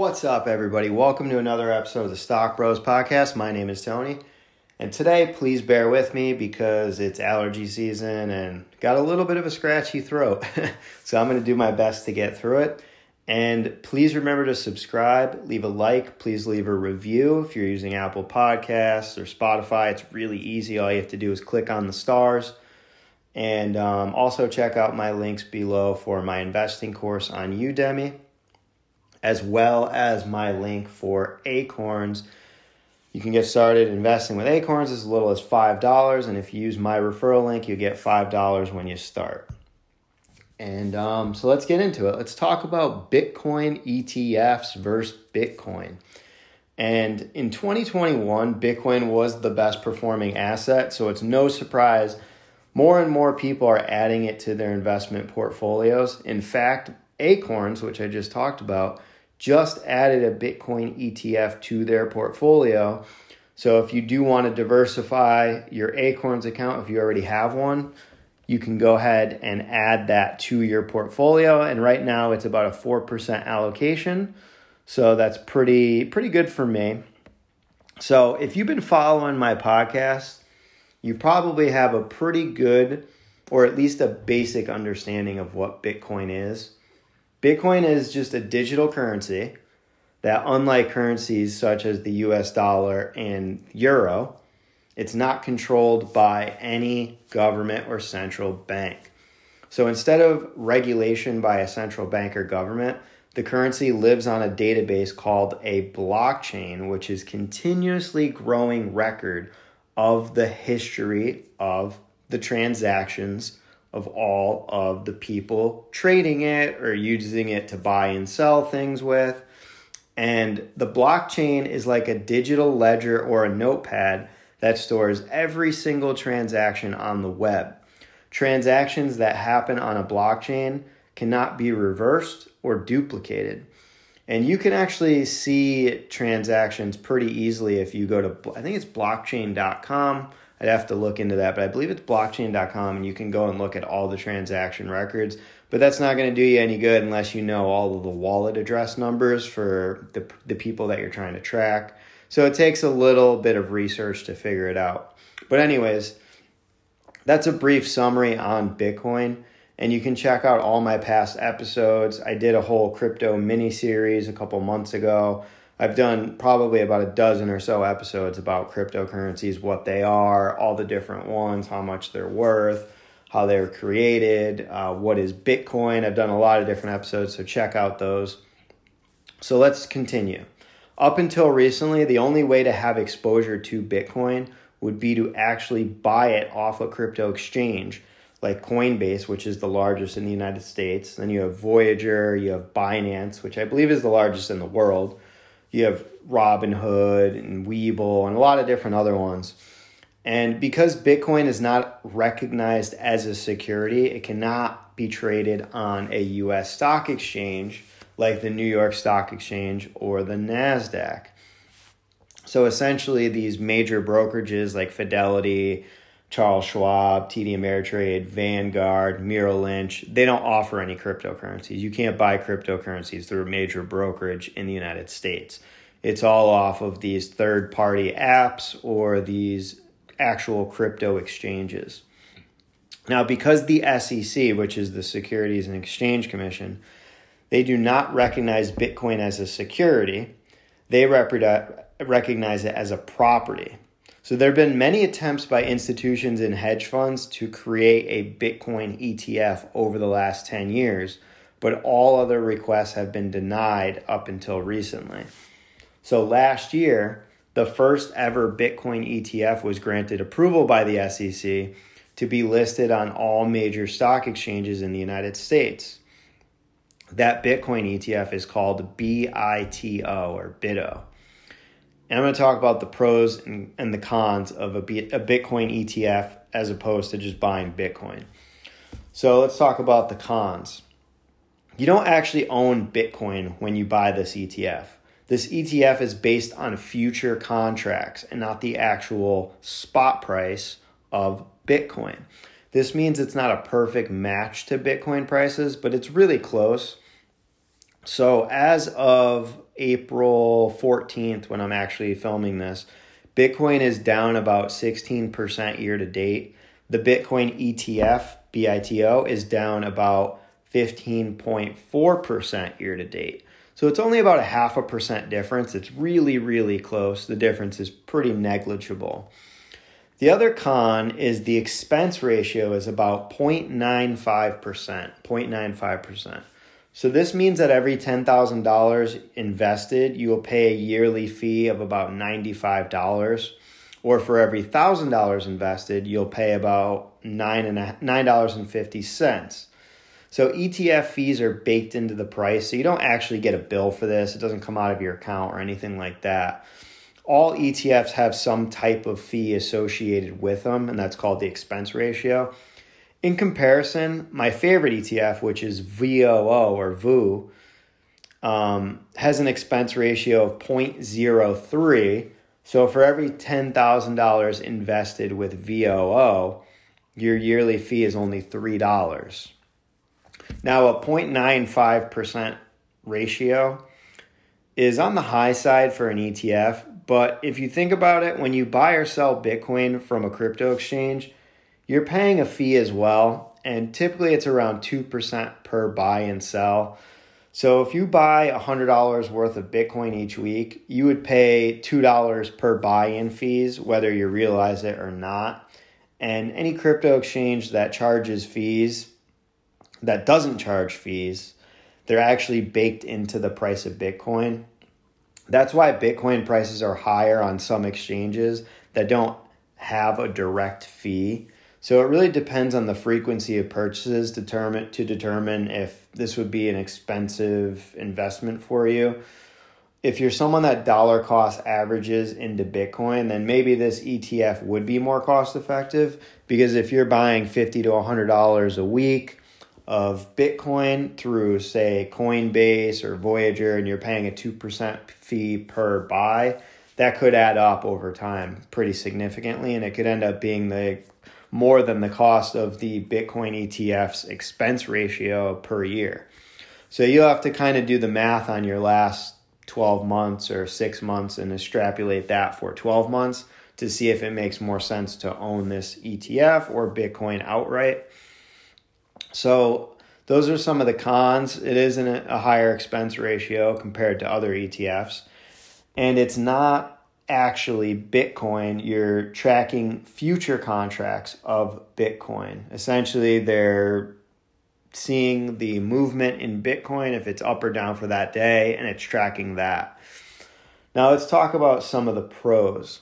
What's up, everybody? Welcome to another episode of the Stock Bros Podcast. My name is Tony, and today, please bear with me because it's allergy season and got a little bit of a scratchy throat. so, I'm going to do my best to get through it. And please remember to subscribe, leave a like, please leave a review if you're using Apple Podcasts or Spotify. It's really easy. All you have to do is click on the stars. And um, also check out my links below for my investing course on Udemy as well as my link for Acorns. You can get started investing with Acorns as little as $5. And if you use my referral link, you get $5 when you start. And um, so let's get into it. Let's talk about Bitcoin ETFs versus Bitcoin. And in 2021, Bitcoin was the best performing asset. So it's no surprise more and more people are adding it to their investment portfolios. In fact, Acorns, which I just talked about, just added a Bitcoin ETF to their portfolio. So if you do want to diversify your Acorns account, if you already have one, you can go ahead and add that to your portfolio. And right now it's about a 4% allocation. So that's pretty pretty good for me. So if you've been following my podcast, you probably have a pretty good or at least a basic understanding of what Bitcoin is. Bitcoin is just a digital currency that, unlike currencies such as the US dollar and euro, it's not controlled by any government or central bank. So instead of regulation by a central bank or government, the currency lives on a database called a blockchain, which is continuously growing record of the history of the transactions of all of the people trading it or using it to buy and sell things with. And the blockchain is like a digital ledger or a notepad that stores every single transaction on the web. Transactions that happen on a blockchain cannot be reversed or duplicated. And you can actually see transactions pretty easily if you go to, I think it's blockchain.com I'd have to look into that, but I believe it's blockchain.com and you can go and look at all the transaction records. But that's not going to do you any good unless you know all of the wallet address numbers for the, the people that you're trying to track. So it takes a little bit of research to figure it out. But, anyways, that's a brief summary on Bitcoin. And you can check out all my past episodes. I did a whole crypto mini series a couple months ago I've done probably about a dozen or so episodes about cryptocurrencies, what they are, all the different ones, how much they're worth, how they were created, uh, what is Bitcoin. I've done a lot of different episodes, so check out those. So let's continue. Up until recently, the only way to have exposure to Bitcoin would be to actually buy it off a crypto exchange like Coinbase, which is the largest in the United States. Then you have Voyager, you have Binance, which I believe is the largest in the world you have Robinhood and Webull and a lot of different other ones. And because Bitcoin is not recognized as a security, it cannot be traded on a US stock exchange like the New York Stock Exchange or the NASDAQ. So essentially, these major brokerages like Fidelity, Charles Schwab, TD Ameritrade, Vanguard, Merrill Lynch, they don't offer any cryptocurrencies. You can't buy cryptocurrencies through a major brokerage in the United States. It's all off of these third party apps or these actual crypto exchanges. Now, because the SEC, which is the Securities and Exchange Commission, they do not recognize Bitcoin as a security, they recognize it as a property. So there have been many attempts by institutions and hedge funds to create a Bitcoin ETF over the last 10 years, but all other requests have been denied up until recently. So last year, the first ever Bitcoin ETF was granted approval by the SEC to be listed on all major stock exchanges in the United States. That Bitcoin ETF is called BITO or BITO. And I'm going to talk about the pros and, and the cons of a, a Bitcoin ETF as opposed to just buying Bitcoin. So let's talk about the cons. You don't actually own Bitcoin when you buy this ETF. This ETF is based on future contracts and not the actual spot price of Bitcoin. This means it's not a perfect match to Bitcoin prices, but it's really close. So, as of April 14th, when I'm actually filming this, Bitcoin is down about 16% year to date. The Bitcoin ETF, BITO, is down about 15.4% year to date. So it's only about a half a percent difference. It's really, really close. The difference is pretty negligible. The other con is the expense ratio is about 0.95%. 0.95%. So this means that every $10,000 invested, you will pay a yearly fee of about $95. Or for every $1,000 invested, you'll pay about $9.50. So ETF fees are baked into the price. So you don't actually get a bill for this. It doesn't come out of your account or anything like that. All ETFs have some type of fee associated with them, and that's called the expense ratio. In comparison, my favorite ETF, which is VOO or VOO, um, has an expense ratio of 0.03. So for every $10,000 invested with VOO, your yearly fee is only $3. Now, a 0.95% ratio is on the high side for an ETF, but if you think about it, when you buy or sell Bitcoin from a crypto exchange, you're paying a fee as well, and typically it's around 2% per buy and sell. So if you buy $100 worth of Bitcoin each week, you would pay $2 per buy in fees, whether you realize it or not. And any crypto exchange that charges fees that doesn't charge fees, they're actually baked into the price of Bitcoin. That's why Bitcoin prices are higher on some exchanges that don't have a direct fee. So it really depends on the frequency of purchases determine to determine if this would be an expensive investment for you. If you're someone that dollar cost averages into Bitcoin, then maybe this ETF would be more cost effective because if you're buying 50 to $100 a week, of Bitcoin through, say, Coinbase or Voyager, and you're paying a 2% fee per buy, that could add up over time pretty significantly. And it could end up being the more than the cost of the Bitcoin ETF's expense ratio per year. So you'll have to kind of do the math on your last 12 months or six months and extrapolate that for 12 months to see if it makes more sense to own this ETF or Bitcoin outright. So those are some of the cons. It is a higher expense ratio compared to other ETFs. And it's not actually Bitcoin. You're tracking future contracts of Bitcoin. Essentially, they're seeing the movement in Bitcoin, if it's up or down for that day, and it's tracking that. Now, let's talk about some of the pros.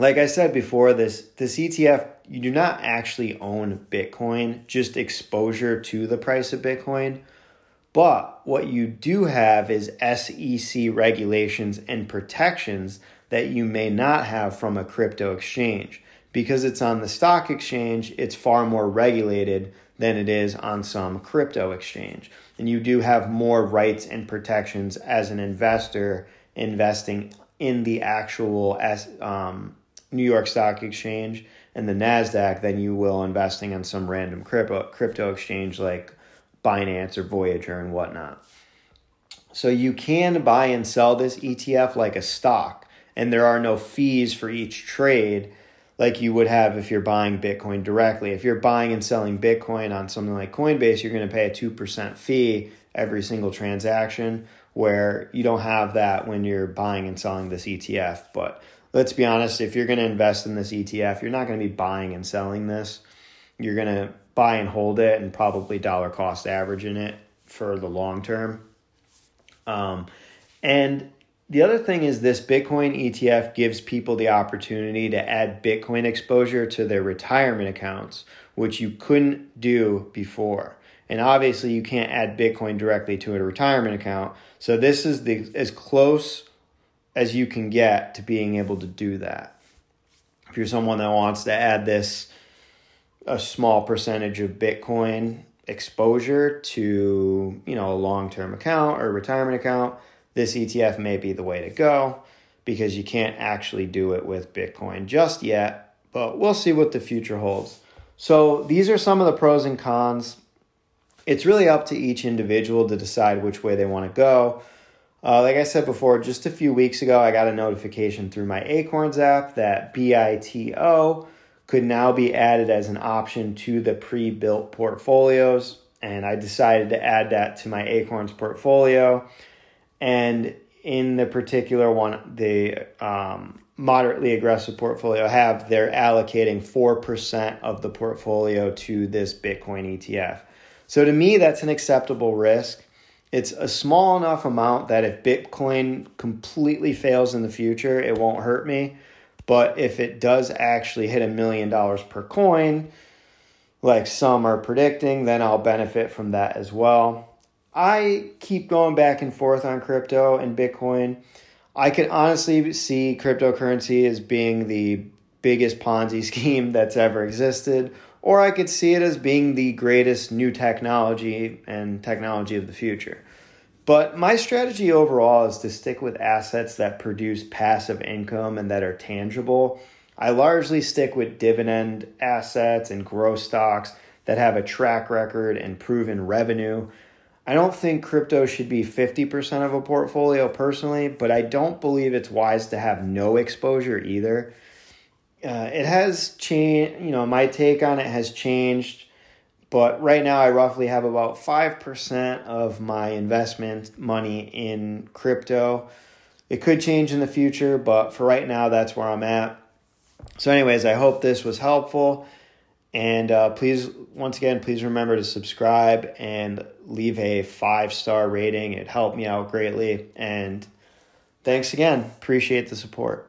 Like I said before, this, this ETF you do not actually own Bitcoin, just exposure to the price of Bitcoin. But what you do have is SEC regulations and protections that you may not have from a crypto exchange. Because it's on the stock exchange, it's far more regulated than it is on some crypto exchange. And you do have more rights and protections as an investor investing in the actual um, New York Stock Exchange and the Nasdaq than you will investing in some random crypto crypto exchange like Binance or Voyager and whatnot. So you can buy and sell this ETF like a stock, and there are no fees for each trade like you would have if you're buying Bitcoin directly. If you're buying and selling Bitcoin on something like Coinbase, you're going to pay a 2% fee every single transaction, where you don't have that when you're buying and selling this ETF. But let's be honest, if you're going to invest in this ETF, you're not going to be buying and selling this. You're going to buy and hold it and probably dollar cost average in it for the long term. Um, and the other thing is this Bitcoin ETF gives people the opportunity to add Bitcoin exposure to their retirement accounts, which you couldn't do before. And obviously, you can't add Bitcoin directly to a retirement account. So this is the as close as you can get to being able to do that. If you're someone that wants to add this a small percentage of Bitcoin exposure to, you know, a long-term account or retirement account, this ETF may be the way to go because you can't actually do it with Bitcoin just yet, but we'll see what the future holds. So, these are some of the pros and cons. it's really up to each individual to decide which way they want to go. Uh, like I said before, just a few weeks ago, I got a notification through my Acorns app that BITO could now be added as an option to the pre built portfolios. And I decided to add that to my Acorns portfolio. And in the particular one, the um, moderately aggressive portfolio have, they're allocating 4% of the portfolio to this Bitcoin ETF. So to me, that's an acceptable risk. It's a small enough amount that if Bitcoin completely fails in the future, it won't hurt me. But if it does actually hit a million dollars per coin, like some are predicting, then I'll benefit from that as well. I keep going back and forth on crypto and Bitcoin. I can honestly see cryptocurrency as being the biggest Ponzi scheme that's ever existed, or I could see it as being the greatest new technology and technology of the future. But my strategy overall is to stick with assets that produce passive income and that are tangible. I largely stick with dividend assets and growth stocks that have a track record and proven revenue. I don't think crypto should be 50% of a portfolio personally, but I don't believe it's wise to have no exposure either uh, it has changed. You know, my take on it has changed, but right now I roughly have about five percent of my investment money in crypto. It could change in the future, but for right now, that's where I'm at. So, anyways, I hope this was helpful. And uh, please, once again, please remember to subscribe and leave a five star rating. It helped me out greatly. And thanks again. Appreciate the support.